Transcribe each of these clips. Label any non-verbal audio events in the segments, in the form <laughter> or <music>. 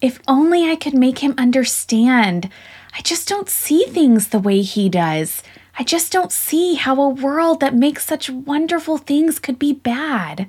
If only I could make him understand. I just don't see things the way he does. I just don't see how a world that makes such wonderful things could be bad.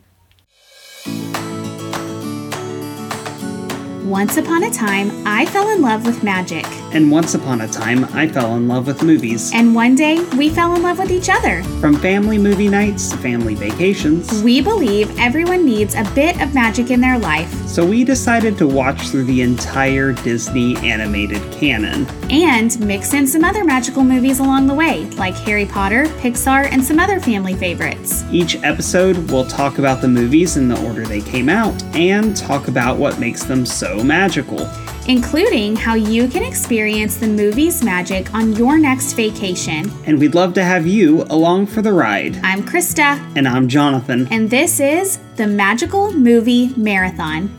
Once upon a time, I fell in love with magic. And once upon a time, I fell in love with movies. And one day, we fell in love with each other. From family movie nights to family vacations, We believe everyone needs a bit of magic in their life so we decided to watch through the entire Disney animated canon. and mix in some other magical movies along the way, like Harry Potter, Pixar, and some other family favorites. Each episode, we'll talk about the movies in the order they came out and talk about what makes them so magical. Including how you can experience the movie's magic on your next vacation. And we'd love to have you along for the ride. I'm Christa, And I'm Jonathan. and this is the Magical Movie Marathon.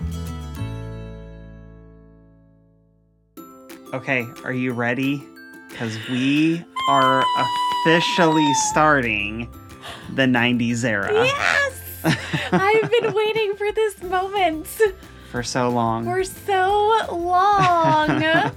Okay, are you ready? Because we are officially starting the 90s era Yes! <laughs> I've been waiting for this moment for so long. for so long.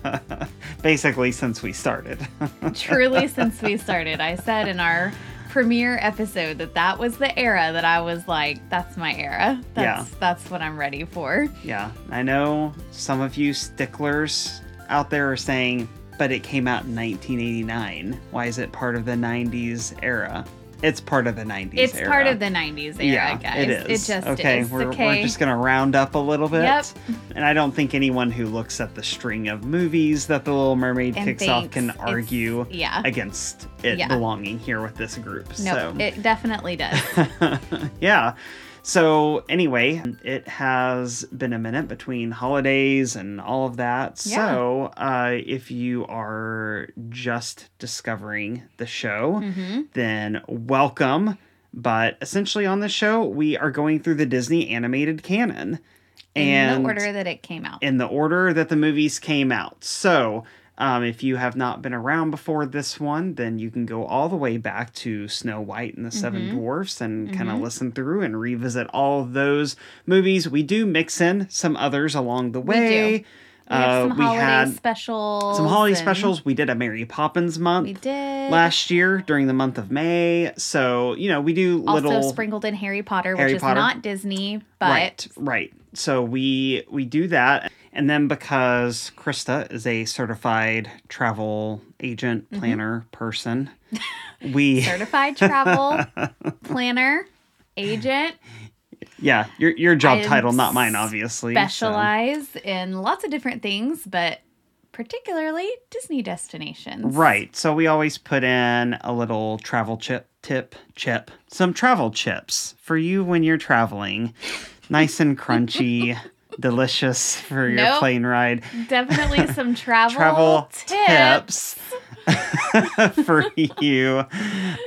<laughs> Basically, since we started. <laughs> Truly, since we started, I said in our premiere episode that that was the era that I was like, that's my era. That's, That's what I'm ready for. yeah, I know some of you sticklers out there are saying, but it came out in 1989. Why is it part of the 90s era? It's part of the 90s It's era. part of the 90s era, yeah, guys. it is. It just okay, is. we're, okay. we're just gonna round up a little bit. Yep. And I don't think anyone who looks at the string of movies that the Little Mermaid And kicks off can argue yeah. against it Yeah. belonging here with this group. No, so it definitely does. <laughs> <laughs> yeah. So anyway, it has been a minute between holidays and all of that. Yeah. So uh, if you are just discovering the show, Mm-hmm. then welcome. But essentially, on the show, we are going through the Disney animated canon, and in the order that it came out. in the order that the movies came out. So, um, if you have not been around before this one, then you can go all the way back to Snow White and the 7 Mm-hmm. Dwarfs and kind of listen through and revisit all of those movies. We do mix in some others along the way. we have Uh, some we holiday had specials. some holiday specials. We did a Mary Poppins month We did. last year during the month of May. So, you know, we do also little sprinkled in Harry Potter, Harry which is Potter. not Disney, but right right so we we do that and then because christa is a certified travel agent Mm-hmm. planner person <laughs> we certified travel <laughs> planner, agent, yeah your, your job title not mine obviously so- specialize in lots of different things, but particularly Disney destinations. right so we always put in a little travel chip tip chip some travel chips for you when you're traveling nice and <laughs> crunchy delicious for your Nope. plane ride Definitely <laughs> some travel, travel tips. tips <laughs> for you.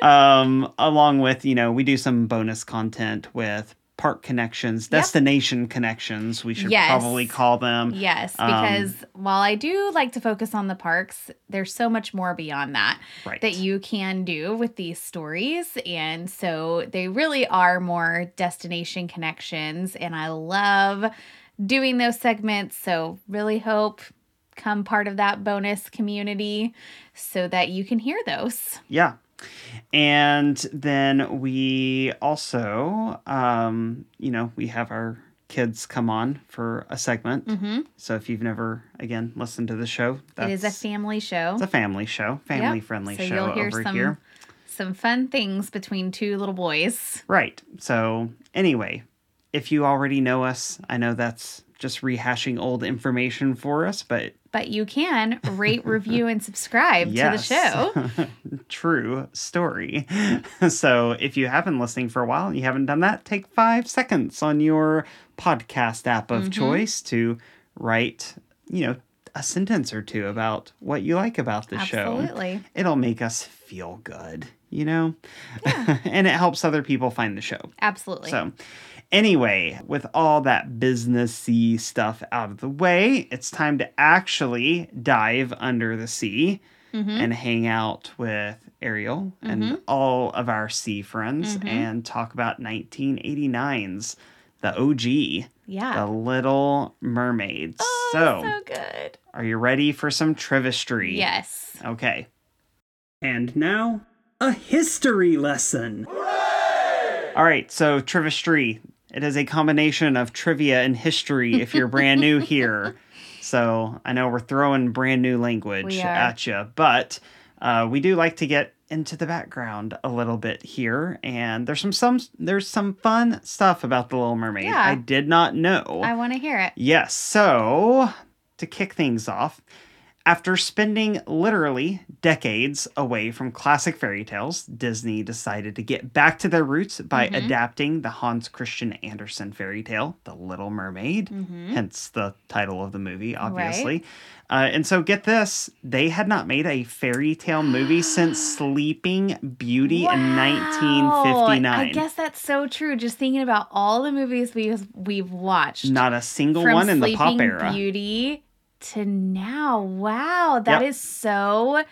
Um, along with, you know, we do some bonus content with park connections, destination connections, we should Yes. probably call them. Yes, Um, because while I do like to focus on the parks, there's so much more beyond that Right. that you can do with these stories. And so they really are more destination connections. And I love doing those segments. So really hope come part of that bonus community so that you can hear those. Yeah. And then we also, um, you know, we have our kids come on for a segment. Mm-hmm. So if you've never, again, listened to the show, that's It is a family show. it's a family show, family friendly So show over some here. some fun things between two little boys. Right. So, anyway, if you already know us, I know that's just rehashing old information for us, but But you can rate, <laughs> review, and subscribe yes. to the show. <laughs> True story. <laughs> so, if you have been listening for a while and you haven't done that, take five seconds on your podcast app of mm-hmm. choice to write, you know, a sentence or two about what you like about the show. Absolutely. It'll make us feel good, you know? Yeah. and it helps other people find the show. Absolutely. So, anyway, with all that businessy stuff out of the way, it's time to actually dive under the sea Mm-hmm. and hang out with Ariel and all of our sea friends Mm-hmm. and talk about 1989's The OG Yeah. The Little Mermaid. oh, so, so good. are you ready for some trivistry? Yes. Okay. And now, a history lesson. All right, so trivistry. It is a combination of trivia and history if you're brand new <laughs> here. So I know we're throwing brand new language at you, but uh, we do like to get into the background a little bit here, and there's some some there's some fun stuff about the Little Mermaid. Yeah. I did not know. I want to hear it. Yes. So, to kick things off, after spending literally decades away from classic fairy tales, Disney decided to get back to their roots by Mhm. adapting the Hans Christian Andersen fairy tale, The Little Mermaid, hmm hence the title of the movie, obviously. Uh, and so, get this they had not made a fairy tale movie since <gasps> Sleeping Beauty in 1959. I guess that's so true. Just thinking about all the movies we've we've watched. Not a single one in the pop era. Beauty to now. Wow, that Yep. is so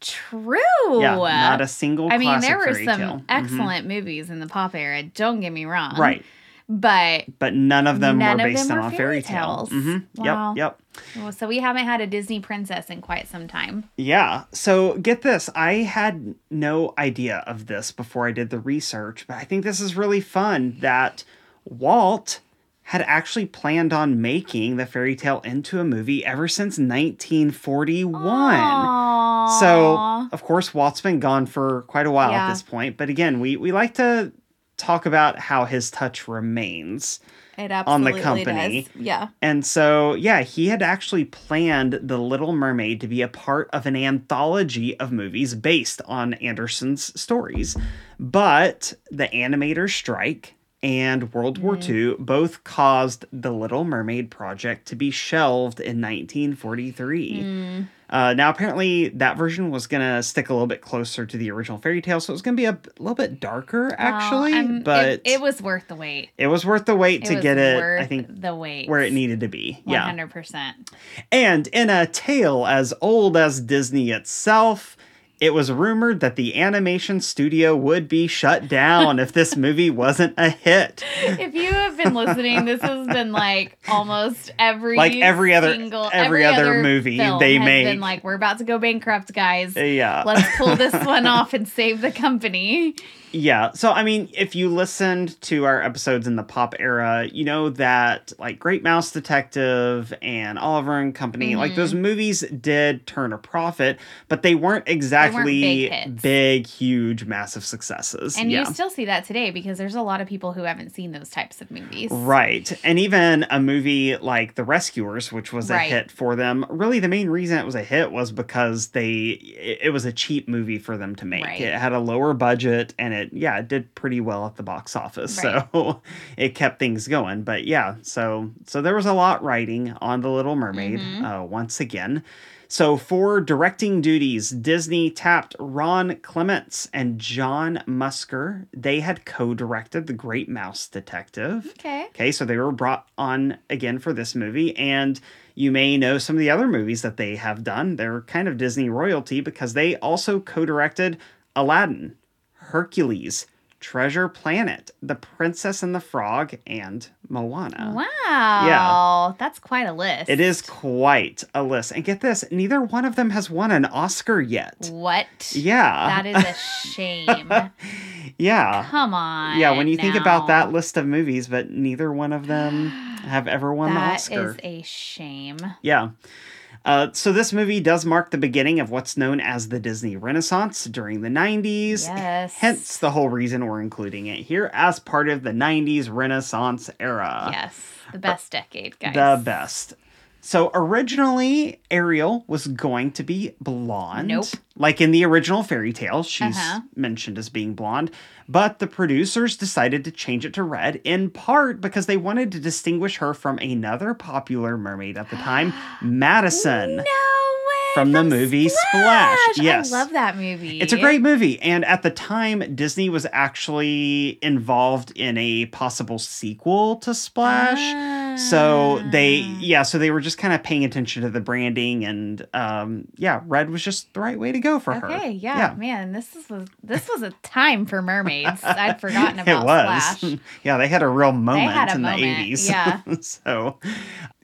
true. Yeah, not a single I mean, there were some tale. Mhm. excellent movies in the pop era. Don't get me wrong. Right. But but none of them None were of based them on were fairy fairy tale. tales. hmm Wow. Yep, yep. well, so we haven't had a Disney princess in quite some time. Yeah. So get this. I had no idea of this before I did the research, but I think this is really fun that Walt had actually planned on making the fairy tale into a movie ever since 1941. So, of course, Walt's been gone for quite a while Yeah. at this point, but again, we we like to talk about how his touch remains. on the company. does. Yeah. And so, yeah, he had actually planned The Little Mermaid to be a part of an anthology of movies based on Andersen's stories. But the animator strike and World War II both caused the Little Mermaid project to be shelved in 1943. Mm. Uh, now, apparently, that version was going to stick a little bit closer to the original fairy tale, so it was going to be a little bit darker, actually. I'm- but it, it was worth the wait. it was worth the wait to was get it, I think, the wait. where it needed to be. One Yeah. hundred percent. And in a tale as old as Disney itself, it was rumored that the animation studio would be shut down if this movie wasn't a hit. <laughs> If you have been listening, this has been like almost every Like every other- single, every other movie film they make. Been like we're about to go bankrupt, guys. Yeah. Let's pull this <laughs> one off and save the company. Yeah. So, I mean, if you listened to our episodes in the pop era, you know that like Great Mouse Detective and Oliver and Company, like Mhm. those movies did turn a profit, but they weren't exactly big hits. big, huge, massive successes. And yeah. you still see that today because there's a lot of people who haven't seen those types of movies. Right. And even a movie like The Rescuers, which was a Right. hit for them, really the main reason it was a hit was because they it, it was a cheap movie for them to make. Right. It had a lower budget and it yeah, it did pretty well at the box office. Right. So <laughs> it kept things going. But yeah, so so there was a lot writing on The Little Mermaid Mhm. uh, once again. So for directing duties, Disney tapped Ron Clements and John Musker. They had co-directed The Great Mouse Detective. Okay. Okay, so they were brought on again for this movie, and you may know some of the other movies that they have done. They're kind of Disney royalty because they also co directed Aladdin, Hercules, Treasure Planet, The Princess and the Frog, and Moana. Wow. Yeah. That's quite a list. It is quite a list. And get this, neither one of them has won an Oscar yet. What? Yeah. That is a shame. <laughs> yeah. Come on. Yeah, when you think about that list of movies, but neither one of them have ever won the Oscar. is a shame. Yeah. Uh, so this movie does mark the beginning of what's known as the Disney Renaissance during the 90s. Yes. Hence the whole reason we're including it here as part of the 90s Renaissance era. yes. The best decade, guys. The best. So originally, Ariel was going to be blonde. Nope. Like in the original fairy tale, she's Uh-huh. mentioned as being blonde. But the producers decided to change it to red, in part because they wanted to distinguish her from another popular mermaid at the time, <gasps> Madison. No way. From the movie Splash. Yes. I love that movie. It's a great movie. And at the time, Disney was actually involved in a possible sequel to Splash. So they, yeah, so they were just kind of paying attention to the branding, and um, yeah, red was just the right way to go for her. Okay, yeah, man, this was this was a time for mermaids. I'd <laughs> forgotten about it was. Splash. <laughs> yeah, they had a real moment a in moment, the 80s. yeah. <laughs> so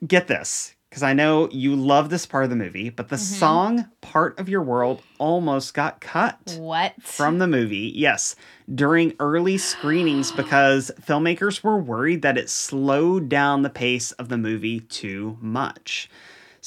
get this, because I know you love this part of the movie, but the Mm-hmm. song Part of Your World almost got cut What? from the movie. Yes, during early screenings <gasps> because filmmakers were worried that it slowed down the pace of the movie too much.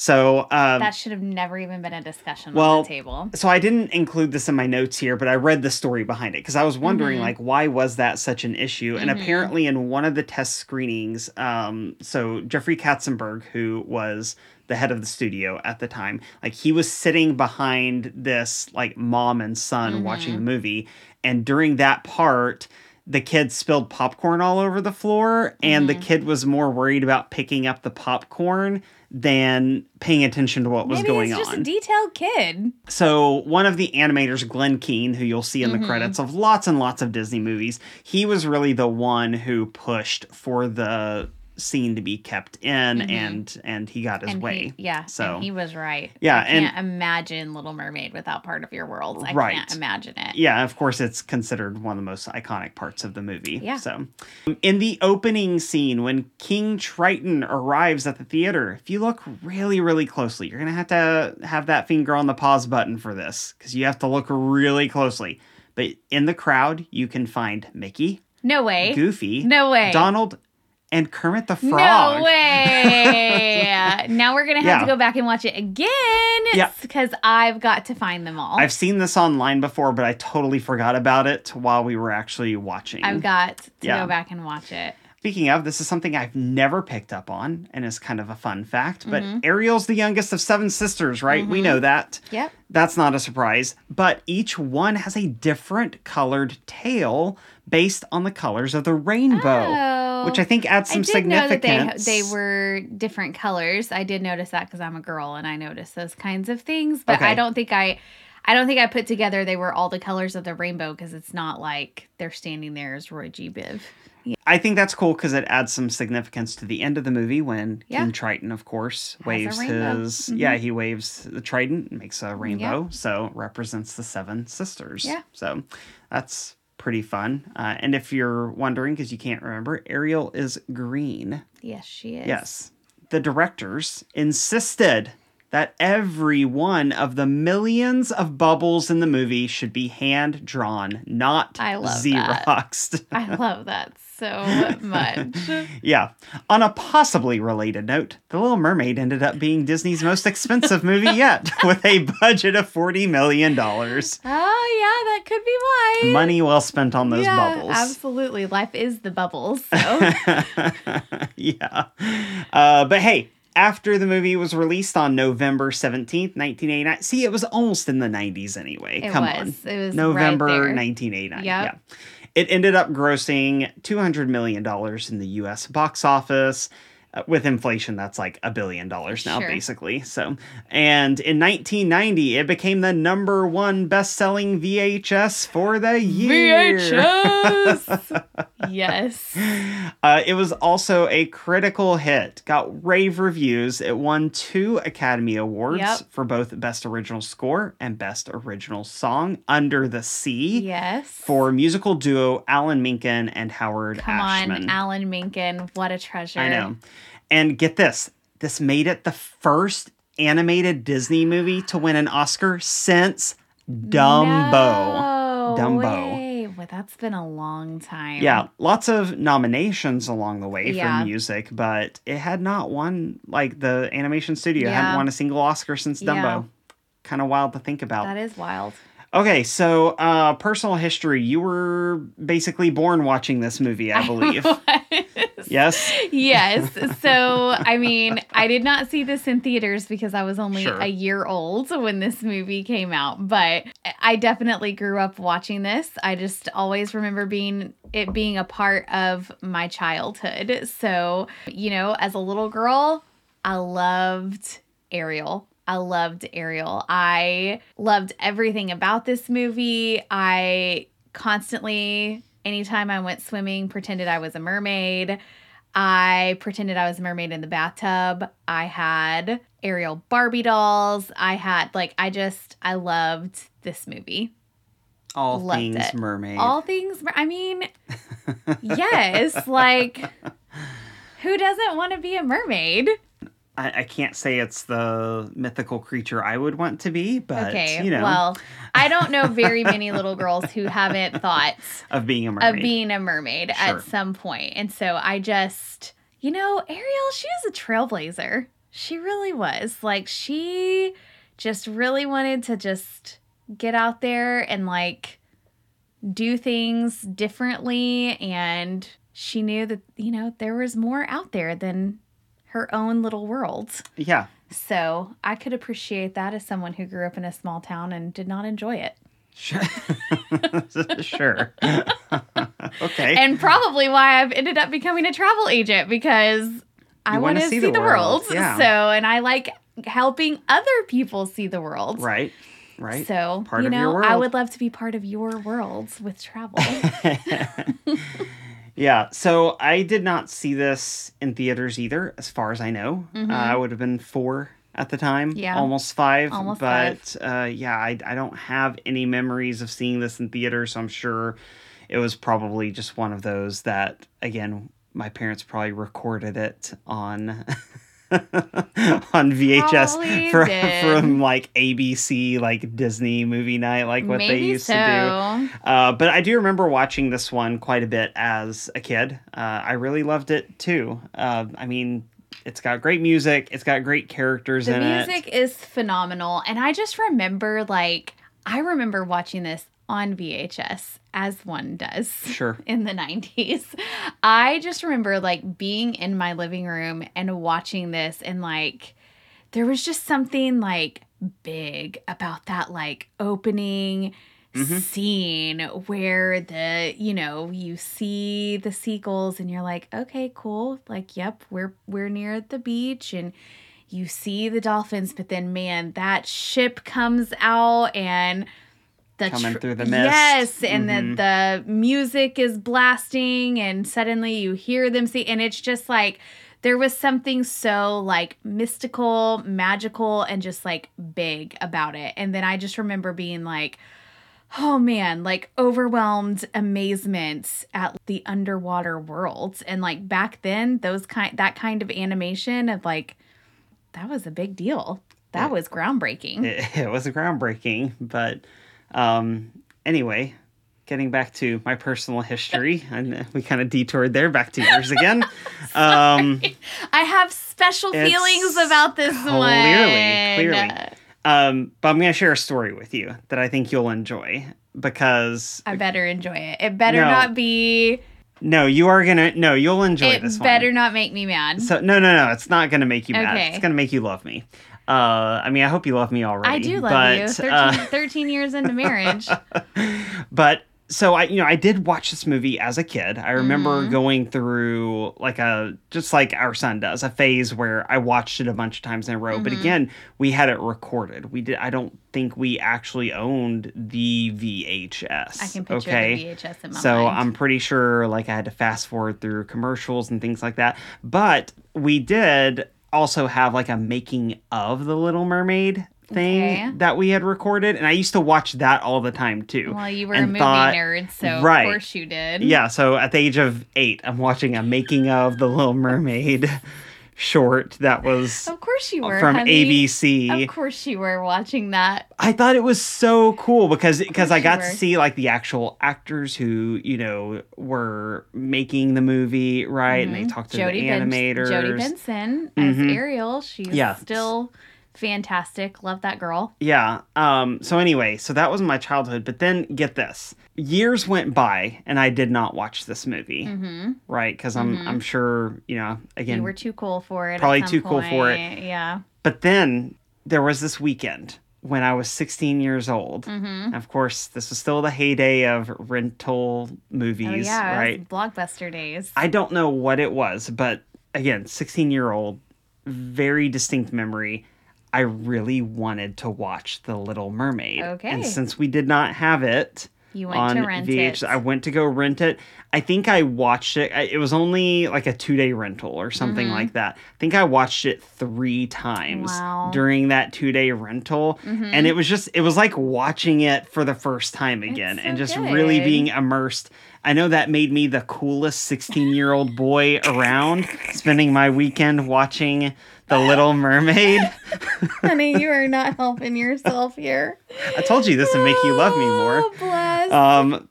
So, um, that should have never even been a discussion well, on the table. so I didn't include this in my notes here, but I read the story behind it because I was wondering, Mm-hmm. like, why was that such an issue? And apparently, in one of the test screenings, um, so Jeffrey Katzenberg, who was the head of the studio at the time, like he was sitting behind this like mom and son watching Mm-hmm. the movie, and during that part. The kid spilled popcorn all over the floor, and the Mm-hmm. kid was more worried about picking up the popcorn than paying attention to what was Maybe going he's just on. a detailed kid. So one of the animators, Glenn Keane, who you'll see in Mm-hmm. the credits of lots and lots of Disney movies, he was really the one who pushed for the scene to be kept in, and and he got his Mm-hmm. And way. he, yeah, So and he was right. Yeah, I and- can't imagine Little Mermaid without part of your world. I Right. can't imagine it. yeah, of course, it's considered one of the most iconic parts of the movie. Yeah. So, in the opening scene, when King Triton arrives at the theater, if you look really, really closely, you're gonna have to have that finger on the pause button for this because you have to look really closely. But in the crowd, you can find Mickey, No way. Goofy, No way. Donald, and Kermit the Frog. No way. <laughs> now we're gonna have Yeah. to go back and watch it again. Yeah. Because I've got to find them all. I've seen this online before, but I totally forgot about it while we were actually watching. I've got to Yeah. go back and watch it. Speaking of, this is something I've never picked up on and is kind of a fun fact. But Mm-hmm. Ariel's the youngest of seven sisters, right? We know that. Yep. That's not a surprise. But each one has a different colored tail based on the colors of the rainbow, Oh. which I think adds some I did know that significance. they they were different colors. I did notice that because I'm a girl and I notice those kinds of things. But Okay. I don't think I, I don't think I put together they were all the colors of the rainbow because it's not like they're standing there as Roy G. Biv. I think that's cool because it adds some significance to the end of the movie when Yeah. King Triton, of course, waves rainbow. Mm-hmm. his. Yeah, he waves the trident, and makes a rainbow, so represents the seven sisters. Yeah. So that's pretty fun. Uh, and if you're wondering, because you can't remember, Ariel is green. Yes, she is. Yes. The directors insisted that every one of the millions of bubbles in the movie should be hand drawn, not I love that. Xeroxed. <laughs> I love that so <laughs> much. Yeah. On a possibly related note, The Little Mermaid ended up being Disney's most expensive movie yet, <laughs> with a budget of $40 million. Oh yeah, that could be why. Money well spent on those yeah, bubbles. Absolutely. Life is the bubbles. So yeah. Uh, but hey, after the movie was released on November 17th, 1989, see, it was almost in the 90s anyway. It Come was. on. It was November right 1989. Yep. Yeah. It ended up grossing $200 million in the US box office. Uh, with inflation, that's like a billion dollars now, Sure. basically. So, and in 1990, it became the number one best selling VHS for the year. VHS. <laughs> yes. Uh, it was also a critical hit, got rave reviews. It won two Academy Awards Yep. for both Best Original Score and Best Original Song, Under the Sea, Yes. for musical duo Alan Menken and Howard Come Ashman. on, Alan Menken. What a treasure. I know. And get this this made it the first animated Disney movie to win an Oscar since Dumbo. No Dumbo. way. Well, that's been a long time. Yeah, lots of nominations along the way Yeah. for music, but it had not won like the animation studio Yeah. hadn't won a single Oscar since Yeah. Dumbo. Kind of wild to think about. That is wild. Okay, so uh personal history. You were basically born watching this movie, I <laughs> believe. yes. yes. <laughs> So, I mean, I did not see this in theaters because I was only Sure. a year old when this movie came out, but I definitely grew up watching this. I just always remember being it being a part of my childhood. So, you know, as a little girl, I loved Ariel. I loved Ariel. I loved everything about this movie. I constantly, anytime I went swimming, pretended I was a mermaid. I pretended I was a mermaid in the bathtub. I had Ariel Barbie dolls. I had like I just I loved this movie. All Loved things it. mermaid. All things I mean yes, like <laughs> who doesn't want to be a mermaid? I, I can't say it's the mythical creature I would want to be, but okay. you know, Well, I don't know very many <laughs> little girls who haven't thought of being a mermaid. of being a mermaid Sure. at some point. And so I just, you know, Ariel, she was a trailblazer. She really was. Like she just really wanted to just get out there and like do things differently and she knew that, you know, there was more out there than her own little world. yeah. So I could appreciate that as someone who grew up in a small town and did not enjoy it. Sure. <laughs> sure. <laughs> okay. and probably why I've ended up becoming a travel agent because I You want wanna to see, the, world. yeah. So, and I like helping other people see the world. right. Right. So, Part you of your know, I would love to be part of your worlds with travel. <laughs> yeah. So I did not see this in theaters either, as far as I know. Uh, I would have been four at the time. Mm-hmm. Yeah. Almost five. Almost but uh, yeah, I, I don't have any memories of seeing this in theaters. So I'm sure it was probably just one of those that, again, my parents probably recorded it on. <laughs> <laughs> on VHS Probably from, did. from like ABC, like Disney movie night, like what they used so. to do. Uh, but I do remember watching this one quite a bit as a kid. Uh, I really loved it too. Uh, I mean, it's got great music. It's got great characters The in music is phenomenal. And I just remember, like, I remember watching this on VHS, as one does. <laughs> Sure. in the 90s. I just remember like being in my living room and watching this and like there was just something like big about that like opening Mhm. scene where the you know you see the seagulls and you're like okay cool like yep we're we're near the beach and you see the dolphins but then man that ship comes out and the Coming tr- through the mist. Yes, and Mhm. the the music is blasting, and suddenly you hear them see, and it's just like there was something so like mystical, magical, and just like big about it. And then I just remember being like, oh man, like overwhelmed amazement at the underwater worlds. And like back then, those kind that kind of animation of like that was a big deal. That Yeah. was groundbreaking. It, it was groundbreaking, but um, anyway, getting back to my personal history, and we kind of detoured there. Back to yours again. <laughs> um, I have special feelings about this clearly, one. clearly. Um, but I'm going to share a story with you that I think you'll enjoy because I better enjoy it. It better No. not be. no, you are gonna no, you'll enjoy It this better one. not make me mad. So no, no, no, it's not gonna make you mad. It's gonna make you love me. Uh, I mean, I hope you love me already. I do love but, you. 13, uh, 13 years into marriage. <laughs> but so I, you know, I did watch this movie as a kid. I remember Mhm. going through like a just like our son does, a phase where I watched it a bunch of times in a row. But Mhm. again, we had it recorded. We did. I don't think we actually owned the VHS. I can picture okay? the VHS in my so mind. I'm pretty sure like I had to fast forward through commercials and things like that. But we did also have like a making of the Little Mermaid thing Okay. that we had recorded and I used to watch that all the time too. well, you were a movie thought- nerd, so right. of course you did. Yeah, so at the age of 8, I'm watching a making of the Little Mermaid <laughs> short that was Of course you were. from honey. ABC. Of course you were watching that. I thought it was so cool because because I got to see like the actual actors who you know were making the movie, right? And they Mhm. talked to Jodi the Ben- animators. Jodi Benson as Mhm. Ariel. She's still fantastic. Love that girl. Yeah. Um. So anyway, so that was my childhood. But then get this: years went by, and I did not watch this movie, Mm-hmm. right? Because I'm Mhm. I'm sure you know again. you were too cool for it. probably too cool for it. Yeah. But then there was this weekend when I was 16 years old. Mm-hmm. Of course, this was still the heyday of rental movies, Oh yeah, right? blockbuster days. I don't know what it was, but again, 16 year old, very distinct memory. I really wanted to watch The Little Mermaid. Okay. And since we did not have it, You went on to rent VH. it. I went to go rent it. I think I watched it. I- It was only like a two day rental or something like that. I think I watched it three times Mm-hmm. Wow. Mm-hmm. during that two day rental. And it was just, it was like watching it for the first time again and so just really being immersed. I know that made me the coolest 16 year old boy around, spending my weekend watching The Little Mermaid. <laughs> Honey, you are not helping yourself here. I told you this would make you love me more. Oh, bless. Um,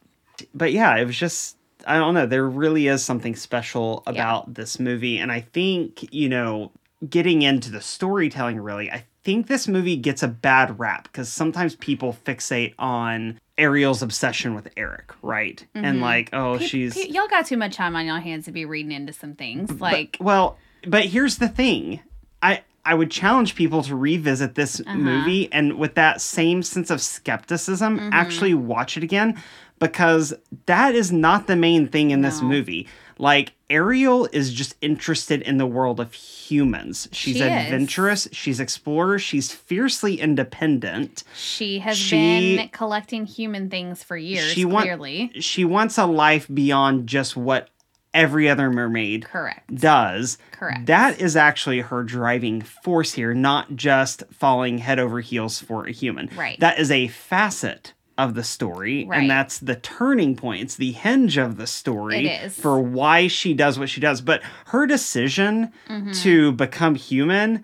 but yeah, it was just I don't know. There really is something special about this movie, and I think you know, getting into the storytelling, really, I think this movie gets a bad rap because sometimes people fixate on Ariel's obsession with Eric, right? And like, oh, Pe- she's pe- y'all got too much time on y'all hands to be reading into some things. Like, well, but here's the thing. I I would challenge people to revisit this Uh-huh. movie and with that same sense of skepticism Mm-hmm. actually watch it again because that is not the main thing in this movie. Like Ariel is just interested in the world of humans. She's She adventurous, she's explorer, she's fiercely independent. she has She- been collecting human things for years, She want- clearly. She wants a life beyond just what every other mermaid Correct. does. Correct. That is actually her driving force here, not just falling head over heels for a human. Right. That is a facet of the story, Right. and that's the turning point. It's the hinge of the story It is. for why she does what she does. But her decision Mm-hmm. to become human.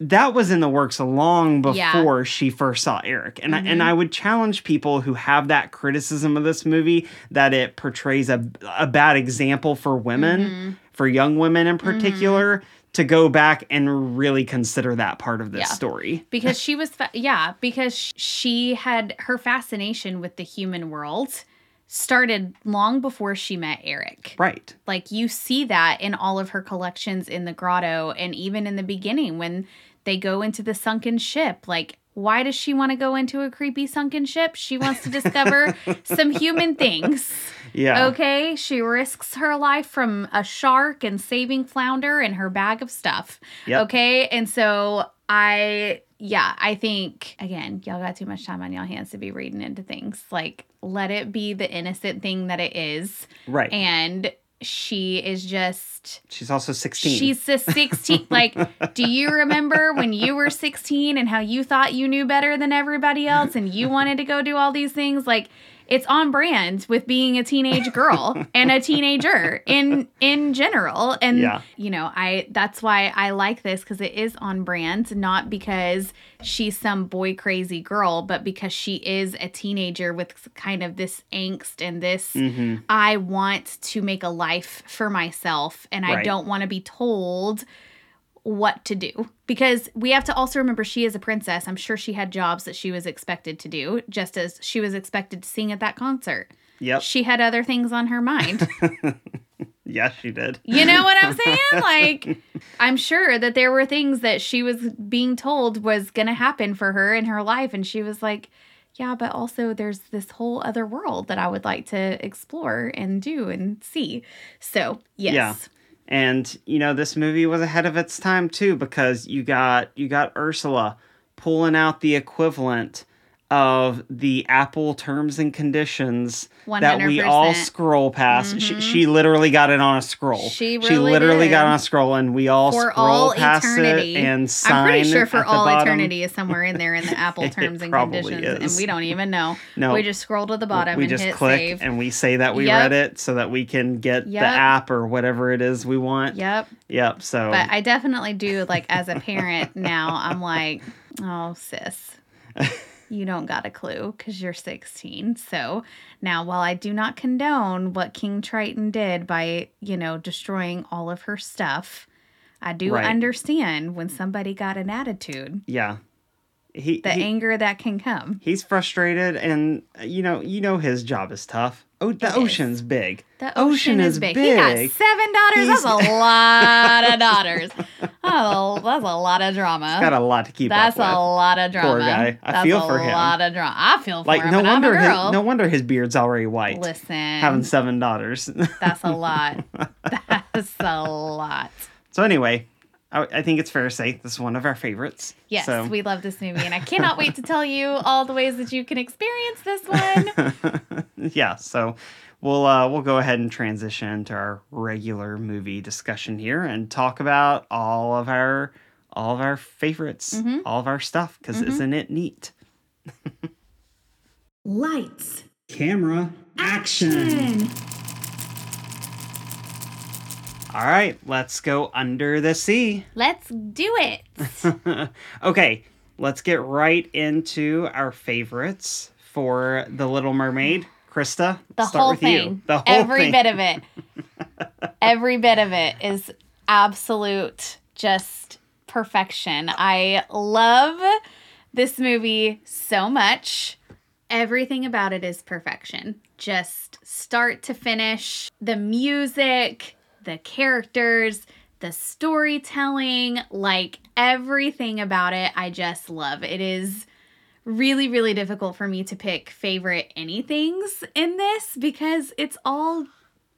That was in the works long Yeah. Mm-hmm. before she first saw Eric. And I, and I would challenge people who have that criticism of this movie that it portrays a, a bad example for women, Mm-hmm. for young women in particular, to go back and really consider that part of this Yeah. story. <laughs> because she was fa- yeah because she had her fascination with the human world started long before she met Eric. Right. Like you see that in all of her collections in the grotto and even in the beginning when they go into the sunken ship. Like why does she want to go into a creepy sunken ship? She wants to discover <laughs> some human things. Yeah. Okay, she risks her life from a shark and saving flounder and her bag of stuff. Yep. Okay, and so I, yeah, I think again, y'all got too much time on y'all hands to be reading into things. Like, let it be the innocent thing that it is, Right. and she is just. She's also 16. She's a 16. <laughs> like, do you remember when you were 16 and how you thought you knew better than everybody else and you wanted to go do all these things? Like, it's on brand with being a teenage girl <laughs> and a teenager in in general. And Yeah. you know i that's why i like this because it is on brand not because she's some boy crazy girl but because she is a teenager with kind of this angst and this hmm I want to make a life for myself. And I don't want to be told what to do because we have to also remember she is a princess. I'm sure she had jobs that she was expected to do just as she was expected to sing at that concert. Yep. She had other things on her mind. <laughs> yes, she did. You know what I'm saying? <laughs> Like, I'm sure that there were things that she was being told was going to happen for her in her life. And she was like, yeah, but also there's this whole other world that I would like to explore and do and see. So, yes. Yeah. And you know, this movie was ahead of its time too because you got you got Ursula pulling out the equivalent of the Apple terms and conditions that we all 100%. scroll past. She, she literally got it on a scroll. Mm-hmm. She really literally got on a scroll, and we all For scroll all past eternity. it and sign. I'm pretty sure for all eternity is somewhere in there in the <laughs> Apple terms and conditions. is. And we don't even know. No. We just scroll to the bottom we and just hit click save. and we say that we Yep. read it so that we can get Yep. the app or whatever it is we want. Yep. Yep. So But I definitely do like as a parent now, I'm like, oh sis. <laughs> You don't got a clue because you're 16. So now, while I do not condone what King Triton did by, you know, destroying all of her stuff, I do Right. understand when somebody got an attitude, yeah. He, the he- anger that can come. he's frustrated and you know you know his job is tough oh the It is. ocean's big The ocean, is, big. He got seven daughters. He's- That's a lot of daughters. <laughs> Oh, that's a lot of drama. got a lot to keep That's up a lot of drama. Poor guy. I That's feel for him. A lot of drama. I feel for like him. no and I'm a wonder his, no wonder his beard's already white Listen, having seven daughters that's a lot. <laughs> That's a lot. so anyway I, I think it's fair to say this is one of our favorites Yes, so we love this movie, and I cannot wait to <laughs> tell you all the ways that you can experience this one. <laughs> yeah, so we'll uh, we'll go ahead and transition to our regular movie discussion here and talk about all of our all of our favorites, Mm-hmm. all of our stuff because isn't it neat? Lights. Camera All right, let's go under the sea. Let's do it. <laughs> okay, let's get right into our favorites for The Little Mermaid. Christa, The start whole with thing. you. The whole Every thing. bit of it. <laughs> Every bit of it is absolute just perfection. I love this movie so much. Everything about it is perfection. Just start to finish. The music, the characters, the storytelling, like everything about it, I just love. It is really, really difficult for me to pick favorite anythings in this because it's all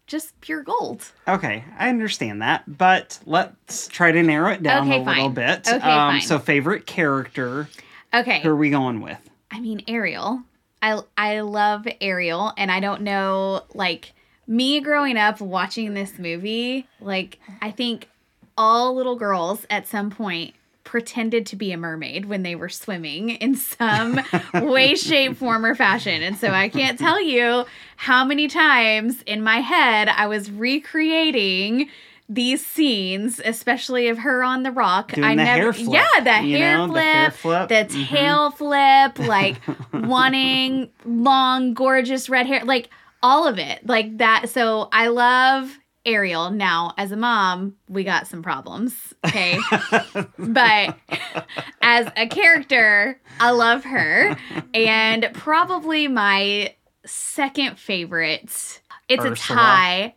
just pure gold. Okay, I understand that, but let's try to narrow it down Okay, a little bit. Okay, um, fine. So, favorite character, Okay. who are we going with? I mean Ariel. I I love Ariel and I don't know like me growing up watching this movie, like I think all little girls at some point pretended to be a mermaid when they were swimming in some <laughs> way shape form or fashion. And so I can't tell you how many times in my head I was recreating these scenes, especially of her on the rock. Doing I the never hair flip, Yeah, the hair know, the flip, hair flip. the Mhm. tail flip, like <laughs> wanting long, gorgeous red hair, like all of it, like that. So I love Ariel. Now, as a mom, we got some problems, okay? <laughs> but <laughs> as a character, I love her. And probably my second favorite, it's Ursula. a tie.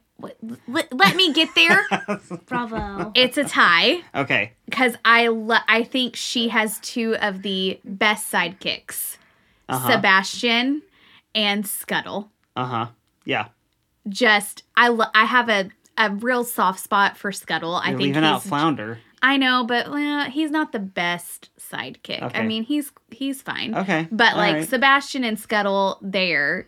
Let, let me get there. <laughs> Bravo. It's a tie Okay, because I lo- I think she has two of the best sidekicks, uh huh, Sebastian and Scuttle. uh huh, yeah. Just I lo- I have a a real soft spot for Scuttle. I You're think leaving out Flounder. I know, but well, he's not the best sidekick. Okay. I mean, he's he's fine. Okay, But all like right. Sebastian and Scuttle, they're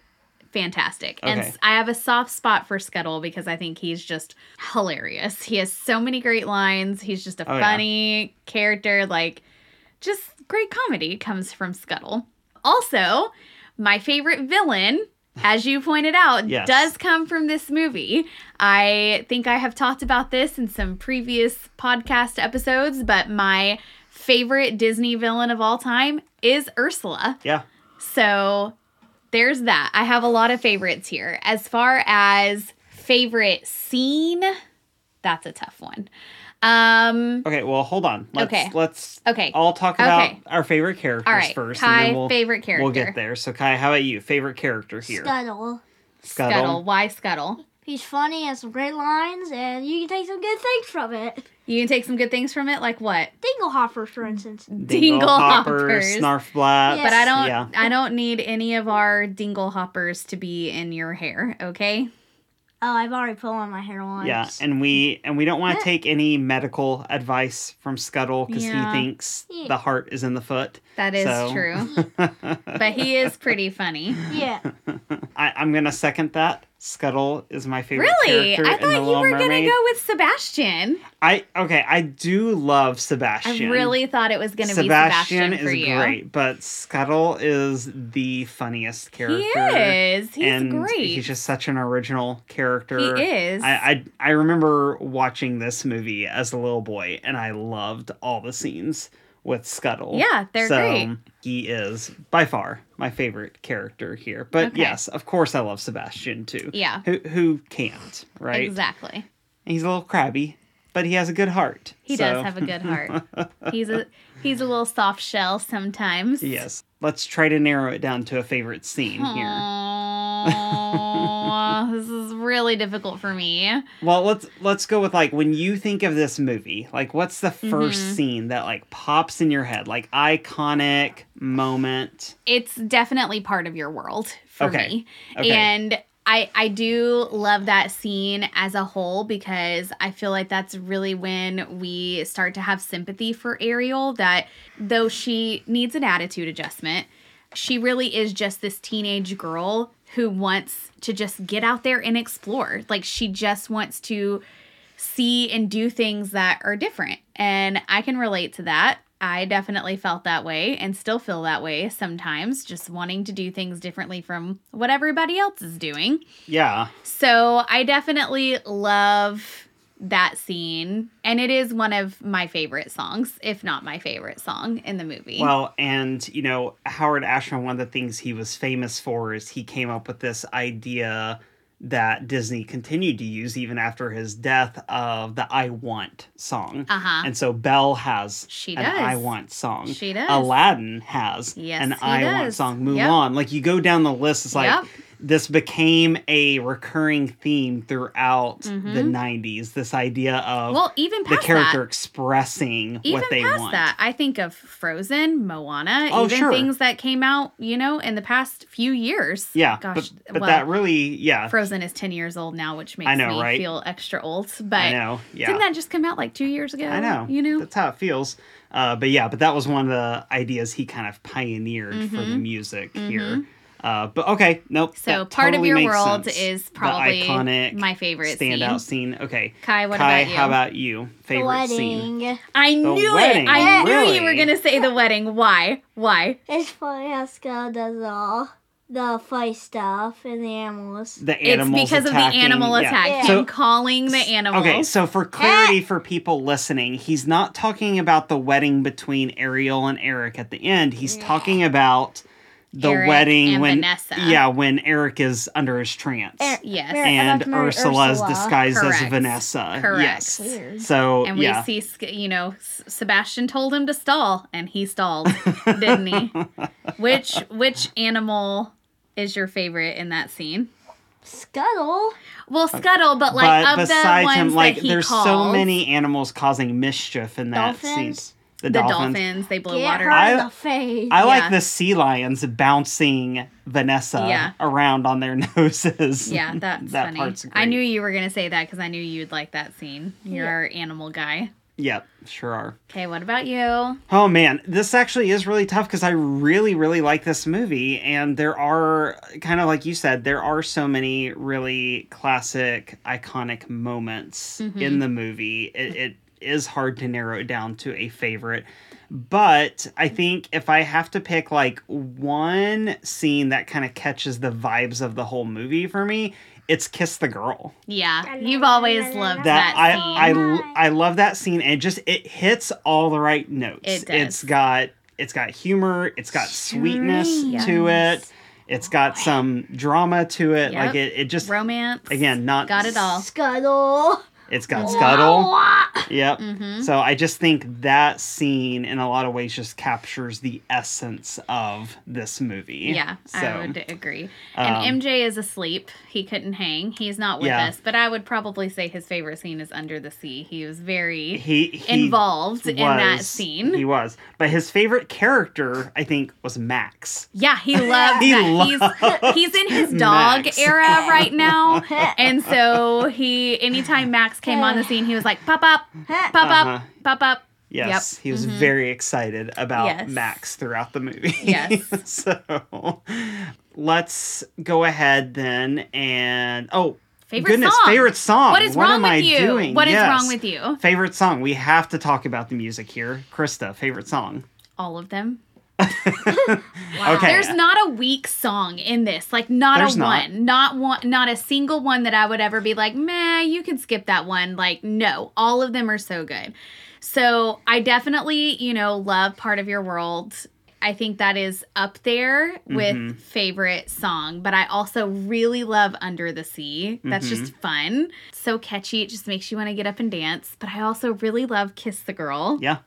fantastic. Okay. And I have a soft spot for Scuttle because I think he's just hilarious. He has so many great lines. He's just a Oh, yeah. funny character. Like, just great comedy comes from Scuttle. Also, my favorite villain. As you pointed out, Yes. does come from this movie. I think I have talked about this in some previous podcast episodes, but my favorite Disney villain of all time is Ursula. yeah. So there's that. I have a lot of favorites here. As far as favorite scene, that's a tough one. Um Okay, well, hold on. Let's, Okay. Let's okay. all talk about Okay. our favorite characters All right. first, Kai, and then we'll favorite character. we'll get there. So, Kai, how about you? Favorite character here? Scuttle. Scuttle. Scuttle. Why Scuttle? He's funny, has some great lines, and you can take some good things from it. You can take some good things from it, like what? Dinglehopper, for instance. Dinglehoppers. Snarfblats. But I don't Yeah. I don't need any of our dingle hoppers to be in your hair, okay? Oh, I've already put on my hair once. Yeah, and we and we don't want to take any medical advice from Scuttle because Yeah. he thinks Yeah. the heart is in the foot. That is So- true. <laughs> But he is pretty funny. yeah. <laughs> I, I'm gonna second that. Scuttle is my favorite Really? I thought you were Mermaid. gonna go with Sebastian. I okay, I do love Sebastian. I really thought it was gonna Sebastian, be Sebastian for is you. great, but Scuttle is the funniest character. He is. He's and great. He's just such an original character. he is. I, I I remember watching this movie as a little boy, and I loved all the scenes with Scuttle. Yeah, they're so great. He is by far my favorite character here. But Okay. yes, of course, I love Sebastian too. yeah. Who who can't, right? Exactly. He's a little crabby, but he has a good heart. He so- does have a good heart. <laughs> he's a he's a little soft shell sometimes. Yes. Let's try to narrow it down to a favorite scene here. This is really difficult for me. Well, let's let's go with like when you think of this movie, like what's the 1st Mhm. scene that like pops in your head, like iconic moment? It's definitely part of your world for Okay. me. Okay. And I I do love that scene as a whole because I feel like that's really when we start to have sympathy for Ariel that though she needs an attitude adjustment, she really is just this teenage girl who wants to just get out there and explore. Like she just wants to see and do things that are different. And I can relate to that. I definitely felt that way and still feel that way sometimes, just wanting to do things differently from what everybody else is doing. Yeah. So I definitely love that scene. And it is one of my favorite songs, if not my favorite song in the movie. Well, and you know, Howard Ashman, one of the things he was famous for is he came up with this idea that Disney continued to use even after his death of the I Want song. Uh-huh. And so Belle has She an does. I Want song. She does. Aladdin has Yes, an I Want does. song. Yep. Mulan. Like you go down the list, it's like Yep. This became a recurring theme throughout the Mhm. 90s. This idea of well, even the character that, expressing even what they past want. that, I think of Frozen, Moana, Oh, even sure. things that came out, you know, in the past few years. Yeah, Gosh, but, but well, that really, yeah, Frozen is 10 years old now, which makes know, me right? feel extra old. But I know. Yeah, didn't that just come out like two years ago? I know. You know? That's how it feels. Uh, but yeah, but that was one of the ideas he kind of pioneered for the Mhm. music here. Uh, but okay, nope. So part totally of your makes world sense. is The probably iconic my favorite standout scene. scene. Okay, Kai, what Kai, about you? how about you? The Favorite scene? wedding. I knew wedding, it. I knew you were going to say the wedding. Why? Why? It's funny how Scott does all. The fight stuff and the animals. The animals. It's animals because of the animal attack. Yeah. Him So- calling the animals. Okay, so for clarity for people listening, he's not talking about the wedding between Ariel and Eric at the end. He's Yeah. talking about the Eric wedding and when Vanessa. yeah, when Eric is under his trance. Er- Yes. Mer- and about to marry Ursula's Ursula. disguised as Vanessa. Correct. Yes. Weird. So and we yeah. see, you know, Sebastian told him to stall, and he stalled, didn't he? <laughs> Which which animal is your favorite in that scene? Scuttle. Well, Scuttle, but like but of the besides ones him, like that he there's calls, so many animals causing mischief in that scene. Dolphins? The, the dolphins. dolphins, they blow Get water. her I- in the face. I Yeah. like the sea lions bouncing Vanessa Yeah. around on their <laughs> noses. Yeah, that's that funny. part's great. I knew you were gonna say that because I knew you'd like that scene. You're Yeah. our animal guy. Yep, sure are. Okay, what about you? Oh man, this actually is really tough because I really, really like this movie, and there are kind of like you said, there are so many really classic, iconic moments Mhm. in the movie. It, it is hard to narrow it down to a favorite, but I think if I have to pick like one scene that kind of catches the vibes of the whole movie for me, it's "Kiss the Girl." Yeah, you've always loved that that, I scene. I I love that scene and it just it hits all the right notes. It does. It's got it's got humor, it's got sweetness Yes. to it. It's got some drama to it. Yep. Like it it just Romance. again not got it all. Scuttle. It's got Mhm. scuttle. <laughs> Yep. Mm-hmm. So I just think that scene in a lot of ways just captures the essence of this movie. Yeah, So, I would agree. um, And MJ is asleep. He couldn't hang. He's not with Yeah. us. But I would probably say his favorite scene is Under the Sea. He was very he, he involved in that scene. He was. But his favorite character, I think, was Max. yeah, he loved <laughs> He that. loved he's he's in his dog Max. era right now. <laughs> And so he anytime Max came on the scene, he was like, Pop up, <laughs> pop Uh-huh. up, pop up. Yes, Yep. he was Mhm. very excited about Yes. Max throughout the movie. <laughs> Yes. <laughs> so let's go ahead then and oh Favorite goodness, song. favorite song. What is what wrong am with I you? doing? What is Yes. wrong with you? Favorite song. We have to talk about the music here. Christa, favorite song. All of them. <laughs> Okay. There's not a weak song in this. Like not There's a not. one. Not one not a single one that I would ever be like, meh, you can skip that one. Like, no. All of them are so good. So I definitely, you know, love Part of Your World. I think that is up there with Mhm. favorite song, but I also really love Under the Sea. That's Mhm. just fun. So catchy. It just makes you want to get up and dance. But I also really love Kiss the Girl. Yeah.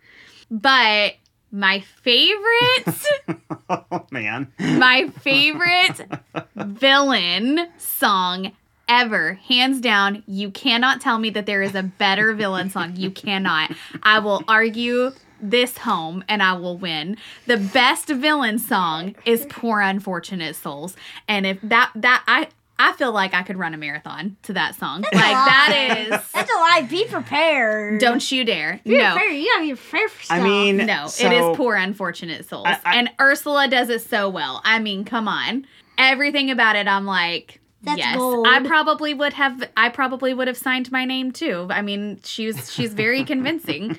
But my favorite <laughs> oh man. my favorite villain song ever. Hands down, you cannot tell me that there is a better villain song. You cannot. I will argue this home and I will win. The best villain song is Poor Unfortunate Souls. And if that that I I feel like I could run a marathon to that song. Like that is <laughs> That's a lie. Be prepared. don't you dare. Be No. prepared. You gotta be prepared for stuff. I mean, No, so- it is poor unfortunate souls. I- I- and Ursula does it so well. I mean, come on. everything about it, I'm like, That's yes, gold. I probably would have. I probably would have signed my name too. I mean, she's she's very <laughs> convincing.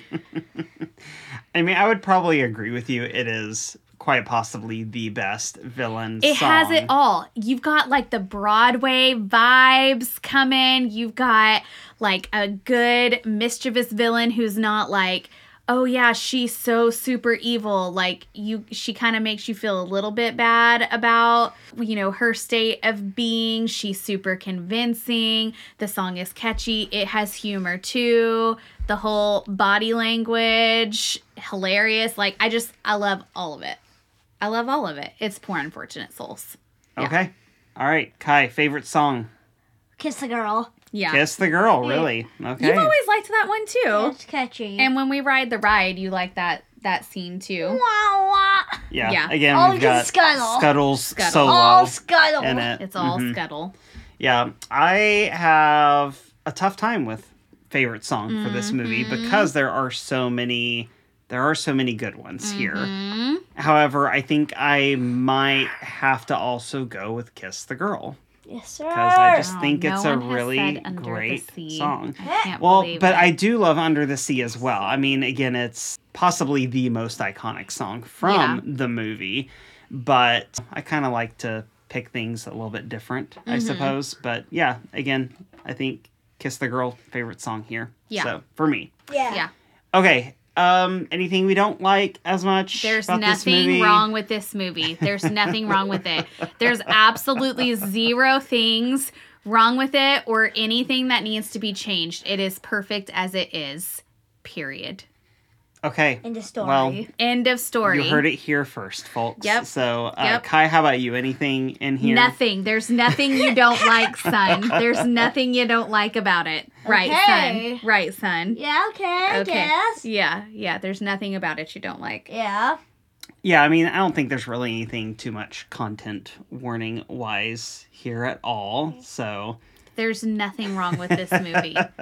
I mean, I would probably agree with you. It is quite possibly the best villain It song. has it all. You've got like the Broadway vibes coming. You've got like a good mischievous villain who's not like, oh yeah, she's so super evil. Like you she kind of makes you feel a little bit bad about, you know, her state of being. She's super convincing. The song is catchy. It has humor too. The whole body language, hilarious. Like I just I love all of it. I love all of it. It's poor unfortunate souls. Yeah. Okay. All right, Kai, favorite song? Kiss the girl. Yeah. Kiss the Girl, really? Okay. You've always liked that one too. It's catchy. And when we ride the ride, you like that that scene too. Wah, wah. yeah. yeah. Again, Oh, we've because got Scuttle. Scuttle's Scuttle. solo Oh, Scuttle. in it. It's all Mhm. scuttle. Yeah, I have a tough time with favorite song for this movie Mm-hmm. because there are so many there are so many good ones here. Mhm. However, I think I might have to also go with Kiss the Girl Yes, sir. because I just Oh, think no it's a really said Under the great song. Well, but it. I do love Under the Sea as well. I mean, again, it's possibly the most iconic song from Yeah. the movie, but I kind of like to pick things a little bit different, I Mm-hmm. suppose. But yeah, again, I think Kiss the Girl favorite song here. Yeah. So, for me. yeah. yeah. Okay. Um anything we don't like as much There's about this nothing movie? wrong with this movie. There's nothing wrong with it. There's absolutely zero things wrong with it or anything that needs to be changed. It is perfect as it is. Period. Okay. In the story. Well, End of story. You heard it here first, folks. Yep. So, uh, Yep. Kai, how about you? Anything in here? Nothing. There's nothing you don't like, son. There's nothing you don't like about it. Right, Okay. son. Right, son. yeah, okay, I Okay. guess. Yeah, yeah. There's nothing about it you don't like. Yeah. Yeah, I mean, I don't think there's really anything too much content warning wise here at all. So, There's nothing wrong with this movie. <laughs>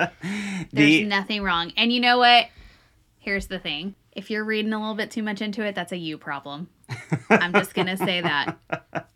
There's the nothing wrong. And you know what? Here's the thing. If you're reading a little bit too much into it, that's a you problem. I'm just gonna say that. <laughs>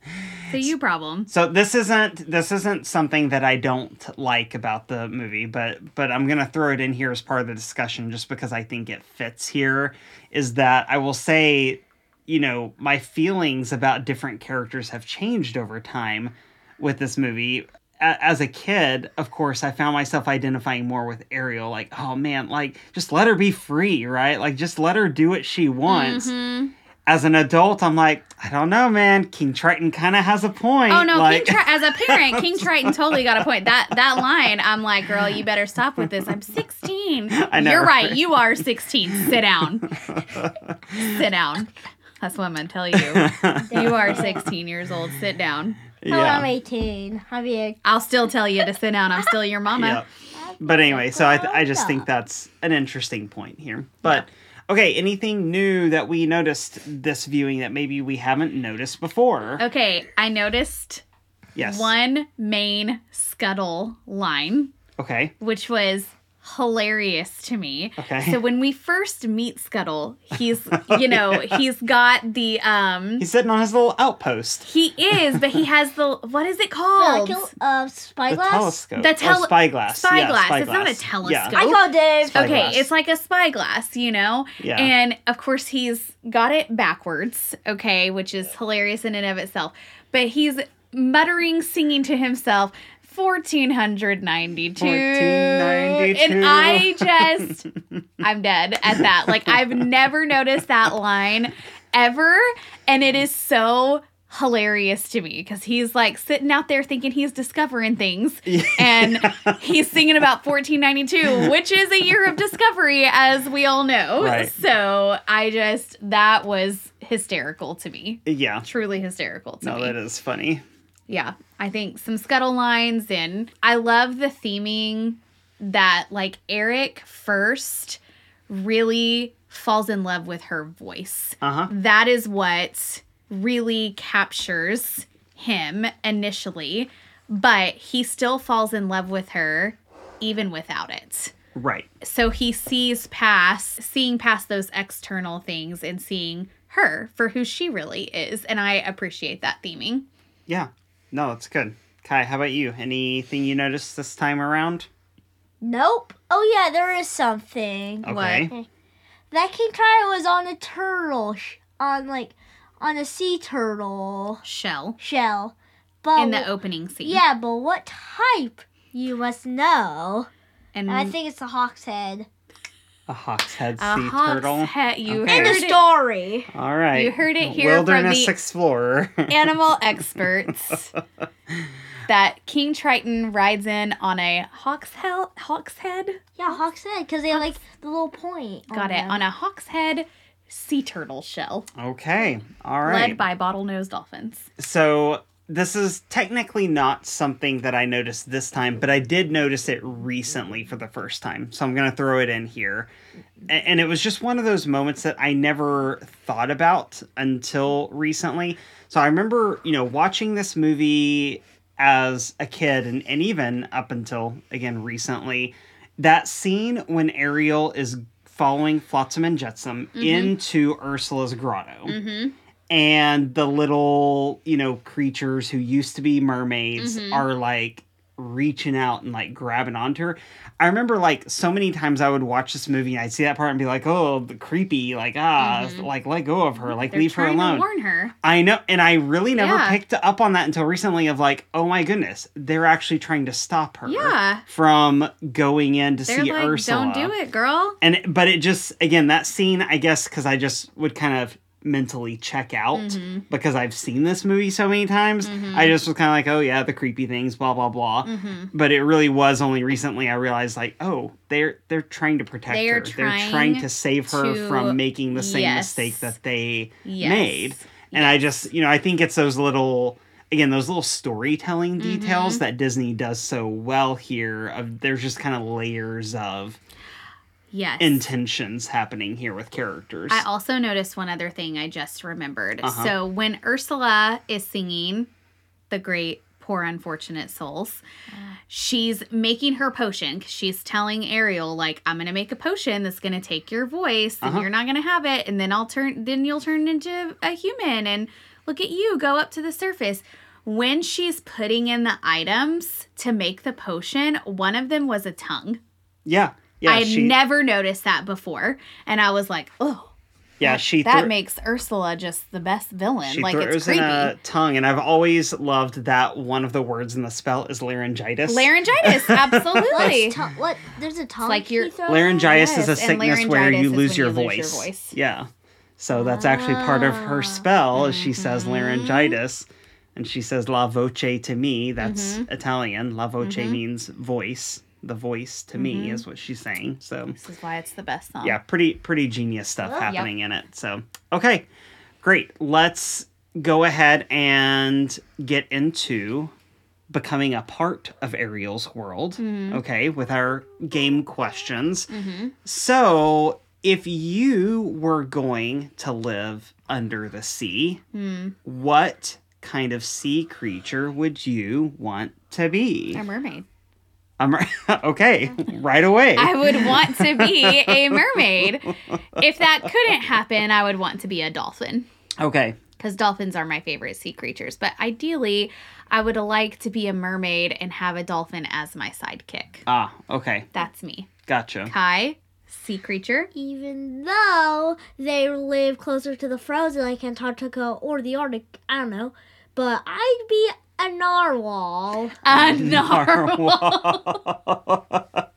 A you problem. so this isn't this isn't something that I don't like about the movie, but but I'm gonna throw it in here as part of the discussion just because I think it fits here. Is that I will say, you know, my feelings about different characters have changed over time with this movie. A- As a kid, of course, I found myself identifying more with Ariel. Like, oh man, like just let her be free, right? Like, just let her do what she wants. Mhm. As an adult, I'm like, I don't know, man. King Triton kind of has a point. Oh no, like, King Tri- as a <laughs> parent, King Triton totally got a point. That that line, I'm like, girl, you better stop with this. I'm 16. <laughs> I know, You're right. right? You are 16. Sit down. <laughs> Sit down. That's what I'm gonna tell you. You are 16 years old. Sit down. Oh, I'm 18. I'll be a I'll still tell you to sit down. I'm still your mama. yeah. But anyway, so I, th- I just think that's an interesting point here. But okay, anything new that we noticed this viewing that maybe we haven't noticed before? Okay, I noticed yes. one main scuttle line, Okay. which was hilarious to me. Okay. So when we first meet Scuttle, he's <laughs> you know, he's got the um He's sitting on his little outpost. he is, but he has the what is it called? Like a uh, The spyglass. telescope. The or tele- spyglass. spyglass. Yeah, It's not a spyglass. telescope. I call Dave. Spy- Okay, it's like a spyglass, you know? Yeah. And of course, he's got it backwards, okay, which is hilarious in and of itself. But he's muttering, singing to himself, 1492. 1492. And I just, <laughs> I'm dead at that. Like, I've never noticed that line ever. And it is so hilarious to me because he's like sitting out there thinking he's discovering things <laughs> and he's singing about 1492 which is a year of discovery as we all know Right. so i just that was hysterical to me yeah. truly hysterical to No, me that is funny. Yeah i think some scuttle lines and i love the theming that like eric first really falls in love with her voice Uh huh. that is what really captures him initially, but he still falls in love with her even without it. Right. So he sees past, seeing past those external things and seeing her for who she really is. And I appreciate that theming. Yeah. No, it's good. Kai, how about you? Anything you noticed this time around? Nope. Oh yeah, there is something. Okay. That King Triton was on a turtle, sh- on like, on a sea turtle Shell shell. But in the opening scene. yeah, but what type? You must know. and I think it's the hawk's head. A hawk's head a sea hawk's turtle. head. You Okay. In the heard it. story. All right. You heard it here from Wilderness the- explorer. <laughs> animal experts that King Triton rides in on a hawk's, hel- hawk's head. Yeah, hawk's head because they have like the little point. Got it. them. On a hawk's head sea turtle shell. okay. All right. Led by bottlenose dolphins. So this is technically not something that I noticed this time, but I did notice it recently for the first time. So I'm going to throw it in here. And it was just one of those moments that I never thought about until recently. So I remember, you know, watching this movie as a kid and, and even up until, again, recently, that scene when Ariel is following Flotsam and Jetsam into Ursula's grotto Mm-hmm. And the little you know creatures who used to be mermaids Mhm. are like reaching out and like grabbing onto her i remember like so many times i would watch this movie and i'd see that part and be like oh the creepy like ah Mhm. like let go of her like They're leave her alone warn her. i know and i really never Yeah. picked up on that until recently of like oh my goodness they're actually trying to stop her Yeah. from going in to They're see like, ursula don't do it, girl. and but it just again that scene i guess because i just would kind of mentally check out Mhm. because i've seen this movie so many times Mhm. i just was kind of like oh yeah the creepy things blah blah blah Mm-hmm. but it really was only recently i realized like oh they're they're trying to protect They her they're trying trying to save her to- from making the same yes. mistake that they Yes. made and i just you know i think it's those little again those little storytelling details Mm-hmm. that disney does so well here of there's just kind of layers of Yes. intentions happening here with characters. I also noticed one other thing I just remembered. Uh-huh. So when Ursula is singing the great poor unfortunate souls, she's making her potion 'cause she's telling Ariel like I'm going to make a potion that's going to take your voice and Uh-huh. you're not going to have it and then I'll turn then you'll turn into a human and look at you go up to the surface. When she's putting in the items to make the potion, one of them was a tongue. yeah, yeah, I had she, never noticed that before and I was like, "Oh, yeah, she that thro- makes Ursula just the best villain. she like throws it's creepy. in a tongue, and I've always loved that one of the words in the spell is laryngitis. Laryngitis, <laughs> absolutely. To- what? There's a tongue. like your you're- laryngitis Yes, is a and sickness where you lose, your, you lose your voice. voice. Yeah, so that's actually part of her spell. is She says Mhm. laryngitis, and she says la voce to me. That's Mm-hmm. Italian. La voce Mhm. means voice. The voice to me Mhm. is what she's saying. So This is why it's the best song. yeah, pretty pretty genius stuff Yep. happening in it. So okay, great. Let's go ahead and get into becoming a part of Ariel's world. Mhm. Okay, with our game questions. Mm-hmm. So if you were going to live under the sea, Hmm. what kind of sea creature would you want to be? A mermaid. I'm <laughs> okay, right away. I would want to be <laughs> a mermaid. If that couldn't happen, I would want to be a dolphin. okay. Because dolphins are my favorite sea creatures. But ideally, I would like to be a mermaid and have a dolphin as my sidekick. Ah, okay. That's me. Gotcha. Kai, sea creature. Even though they live closer to the frozen, like Antarctica or the Arctic, I don't know. But I'd be a narwhal. A narwhal.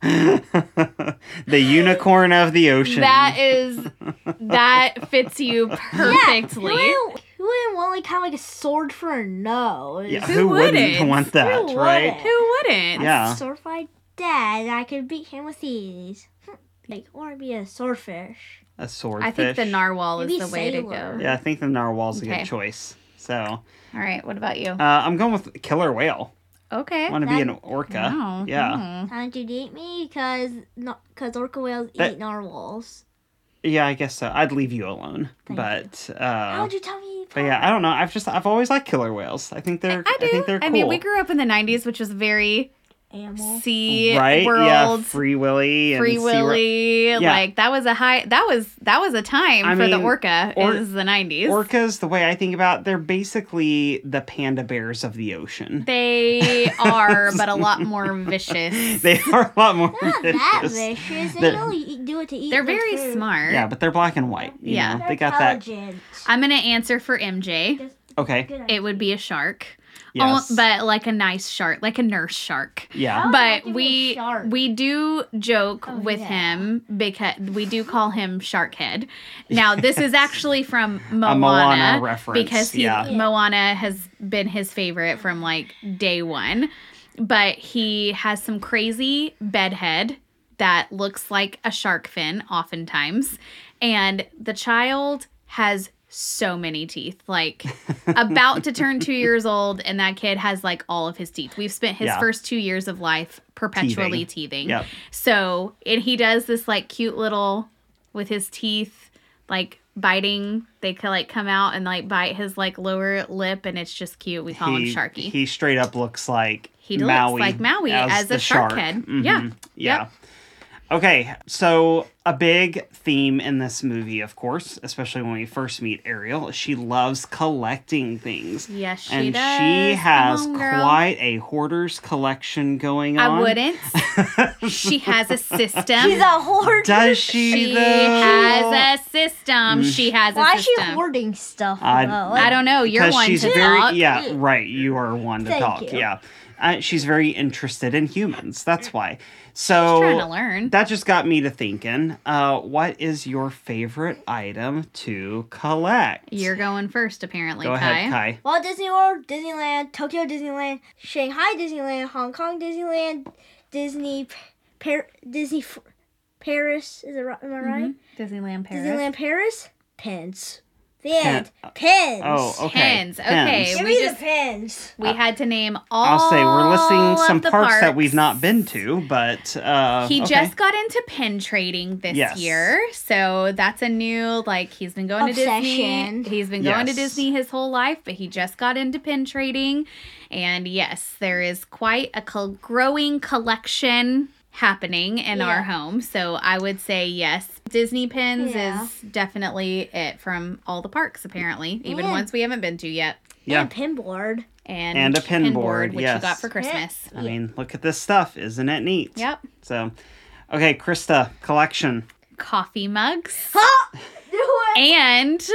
<laughs> the unicorn of the ocean. That is <laughs> that fits you perfectly. Who wouldn't, who wouldn't want like kind of like a sword for a nose? yeah, who who, wouldn't, wouldn't? want that, Who right? wouldn't? Who wouldn't? Yeah. Sword fight dad, I could beat him with ease. <laughs> Like, or be a swordfish. A swordfish. I think the narwhal is Maybe the way to go. Yeah, I think the narwhal's a Okay. good choice. So uh, All right, what about you? I'm going with killer whale. Okay. I want to be an orca. Wow. Yeah. How did you eat me? Because because orca whales That- eat narwhals. Yeah, I guess so. I'd leave you alone. Thank but How uh would you tell me? but yeah, I don't know. I've just I've always liked killer whales. I think they're I do. think they're cool. I mean, we grew up in the '90s, which was very Animal. Sea right? World, yeah, Free Willy and Free Sea Ro- Willy. Yeah. Like that was a high. That was that was a time I for the mean, orca. or- it was the nineties. Orcas, the way I think about, they're basically the panda bears of the ocean. They <laughs> are, but a lot more vicious. <laughs> They are a lot more Not that vicious. vicious. They They're- only do it to eat. They're their very food. smart. Yeah, but they're black and white. you Yeah. know, They're got that. I'm gonna answer for MJ. Okay. It would be a shark. Yes. Oh, but like a nice shark, like a nurse shark. yeah. Oh, but give me a we shark. we do joke Oh, with yeah. him because we do call him Sharkhead. <laughs> Now this is actually from Moana, Moana reference, because he, yeah. Moana has been his favorite from like day one. But he has some crazy bedhead that looks like a shark fin oftentimes, and the child has so many teeth like about to turn two <laughs> years old and that kid has like all of his teeth we've spent his Yeah. first two years of life perpetually teething, Yep. so and he does this like cute little with his teeth like biting they could like come out and like bite his like lower lip and it's just cute we call him sharky he straight up looks like He looks like Maui as the a shark head. Yeah. Mhm. Yeah. Yep. Okay, so a big theme in this movie, of course, especially when we first meet Ariel, she loves collecting things. yes she and does she has on, quite a hoarder's collection going on. i wouldn't <laughs> she has a system She's a hoarder. Does she, she though? has a system she has a Why is she system hoarding stuff? I- I don't know. You're one she's to very talk. yeah right you are one to Thank talk you. yeah uh, she's very interested in humans that's why She's trying to so learn. that just got me to thinking uh, what is your favorite item to collect You're going first, apparently, go Kai. ahead kai Walt Disney World, Disneyland, Tokyo Disneyland, Shanghai Disneyland, Hong Kong Disneyland, Disney, Par- Disney, F- Paris. Is it right? Am I right? Disneyland Paris. Disneyland Paris. Pins. The Pen- end. Pins. oh okay Pens, okay. Give we me just- the pins. We had to name all. i'll say we're listing some of the parks, that we've not been to but uh He okay. just got into pin trading this Yes. year, so that's a new like he's been going to Disney. He's been going to Disney his whole life, but he just got into pin trading, and yes, there is quite a col- growing collection happening in Yeah. our home. So I would say yes, Disney pins Yeah. is definitely it from all the parks apparently, even Yeah. ones we haven't been to yet. yeah And pin board. And, And a pin board, which yes. you got for Christmas. i mean look at this stuff isn't it neat Yep. so okay christa collection Coffee mugs. <laughs> Ha! Do it. and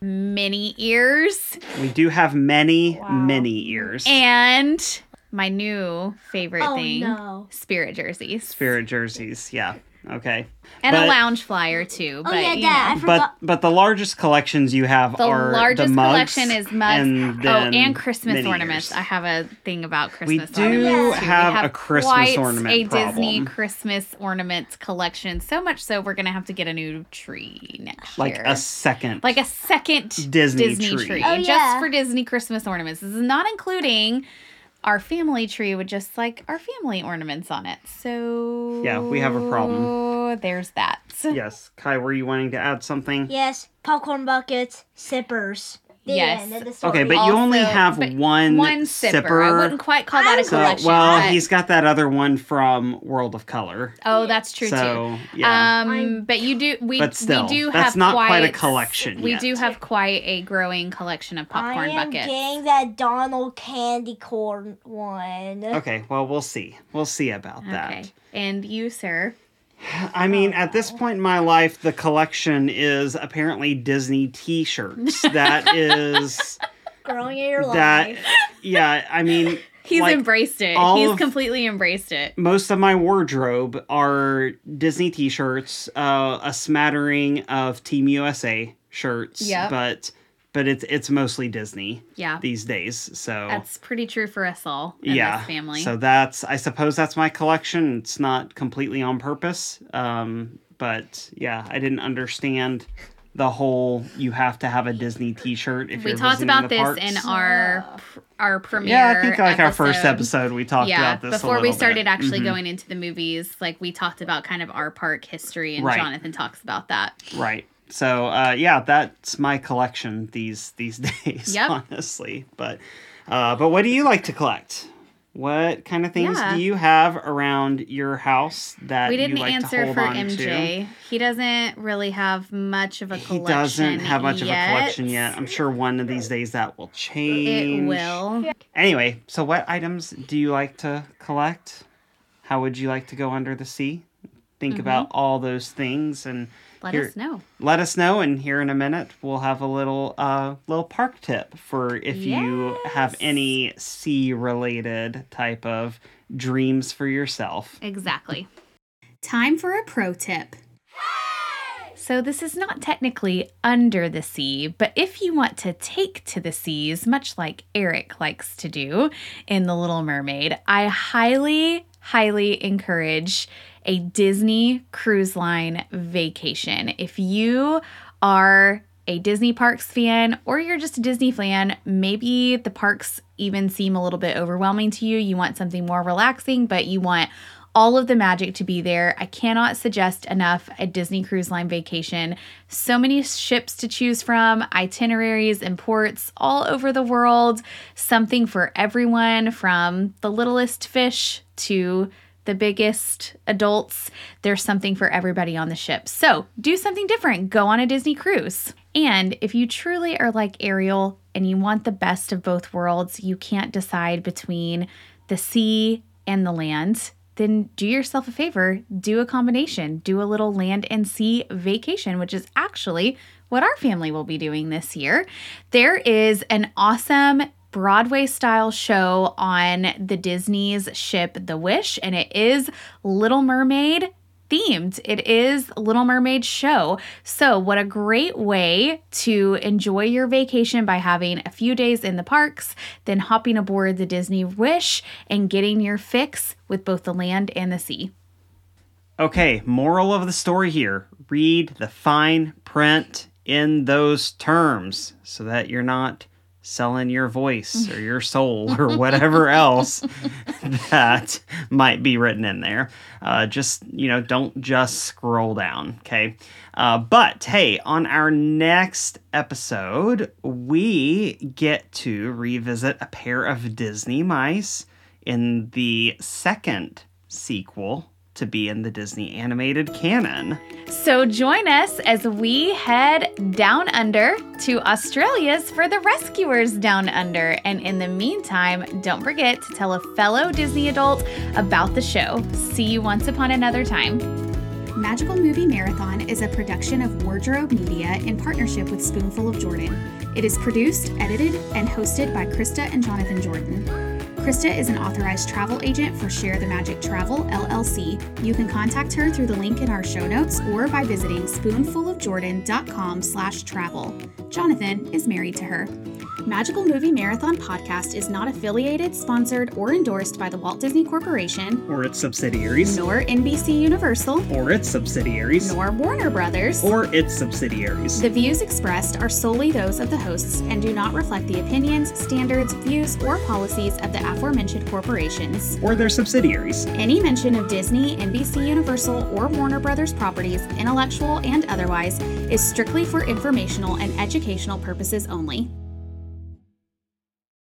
mini ears we do have many Wow. many ears and my new favorite Oh thing no. spirit jerseys spirit jerseys yeah okay and a lounge flyer too Oh but yeah, you Dad. I know. forgot. But but the largest collections you have the are largest the mugs collection is mugs and oh and christmas mini ornaments i have a thing about Christmas. We christmas do ornaments too. have a Christmas quite ornament a disney christmas ornaments collection so much so we're gonna have to get a new tree next like year a second like a second Disney Disney, tree. tree, Oh, just yeah. for Disney Christmas ornaments. This is not including our family tree with just like our family ornaments on it. So Yeah, we have a problem. Oh there's that. yes kai were you wanting to add something Yes, popcorn buckets, sippers. The Yes. end of the story. okay but you only have one One sipper. I wouldn't quite call that a So, so, collection. well but- he's got that other one from world of color oh, that's true so too. yeah Um, I'm- but you do we But still, we do that's have not quite a collection We yet. do have quite a growing collection of popcorn I am buckets. getting that Donald candy corn one. okay well we'll see we'll see about Okay. that And you, sir? I mean, at this point in my life, the collection is apparently Disney T-shirts. That <laughs> is Growing in your that. life. Yeah, I mean, <laughs> He's like, embraced it. all He's of- completely embraced it. most of my wardrobe are Disney T-shirts, uh, a smattering of Team USA shirts, Yep. but but it's it's mostly Disney Yeah. these days. So That's pretty true for us all in yeah, this family. so that's I suppose that's my collection. It's not completely on purpose, um, but yeah, I didn't understand the whole you have to have a Disney T-shirt if we you're talked about the this parks. in our our premiere. yeah, I think like our first episode we talked yeah, about this a before we started bit. actually Mhm. going into the movies, like we talked about kind of our park history, and Right. Jonathan talks about that. Right. So uh, yeah, that's my collection these these <laughs> days. Yep. Honestly, but uh, but what do you like to collect? What kind of things Yeah. do you have around your house that We didn't like to answer for MJ. to? He doesn't really have much of a He collection. doesn't have much of a yet. collection yet. I'm sure one of these days that will change. It will. Anyway, so what items do you like to collect? How would you like to go under the sea? Think about all those things and Mm-hmm. Let here- us know. let us know and here in a minute we'll have a little uh little park tip for if you have any sea related type of dreams for yourself. Exactly. Time for a pro tip. So, this is not technically under the sea, but if you want to take to the seas, much like Eric likes to do in The Little Mermaid, I highly, highly encourage a Disney cruise line vacation. If you are a Disney Parks fan or you're just a Disney fan, maybe the parks even seem a little bit overwhelming to you. You want something more relaxing, but you want all of the magic to be there. I cannot suggest enough a Disney Cruise Line vacation. So many ships to choose from, itineraries and ports all over the world. Something for everyone from the littlest fish to the biggest adults. There's something for everybody on the ship. So do something different. Go on a Disney cruise. And if you truly are like Ariel and you want the best of both worlds, you can't decide between the sea and the land then do yourself a favor, do a combination, do a little land and sea vacation, which is actually what our family will be doing this year. There is an awesome Broadway style show on the Disney's ship The Wish, and it is Little Mermaid themed. It is Little Mermaid show. So, what a great way to enjoy your vacation by having a few days in the parks, then hopping aboard the Disney Wish and getting your fix with both the land and the sea. Okay, moral of the story here read the fine print in those terms so that you're not selling your voice or your soul or whatever else that might be written in there. Uh, just, you know, don't just scroll down, okay? Uh, but hey, on our next episode, we get to revisit a pair of Disney mice in the second sequel to be in the Disney animated canon. So, join us as we head down under to Australia's for the Rescuers Down Under. And in the meantime, don't forget to tell a fellow Disney adult about the show. See you once upon another time. Magical Movie Marathon is a production of Wardrobe Media in partnership with Spoonful of Jordan. It is produced, edited, and hosted by Christa and Jonathan Jordan. Christa is an authorized travel agent for Share the Magic Travel LLC. You can contact her through the link in our show notes or by visiting spoonfulofjordan.com/travel. Jonathan is married to her. Magical Movie Marathon podcast is not affiliated, sponsored, or endorsed by the Walt Disney Corporation, Or its subsidiaries. nor NBC Universal, Or its subsidiaries. nor Warner Brothers. Or its subsidiaries. The views expressed are solely those of the hosts and do not reflect the opinions, standards, views, or policies of the aforementioned corporations. Or their subsidiaries. Any mention of Disney, NBC Universal, or Warner Brothers properties, intellectual and otherwise, is strictly for informational and educational purposes only.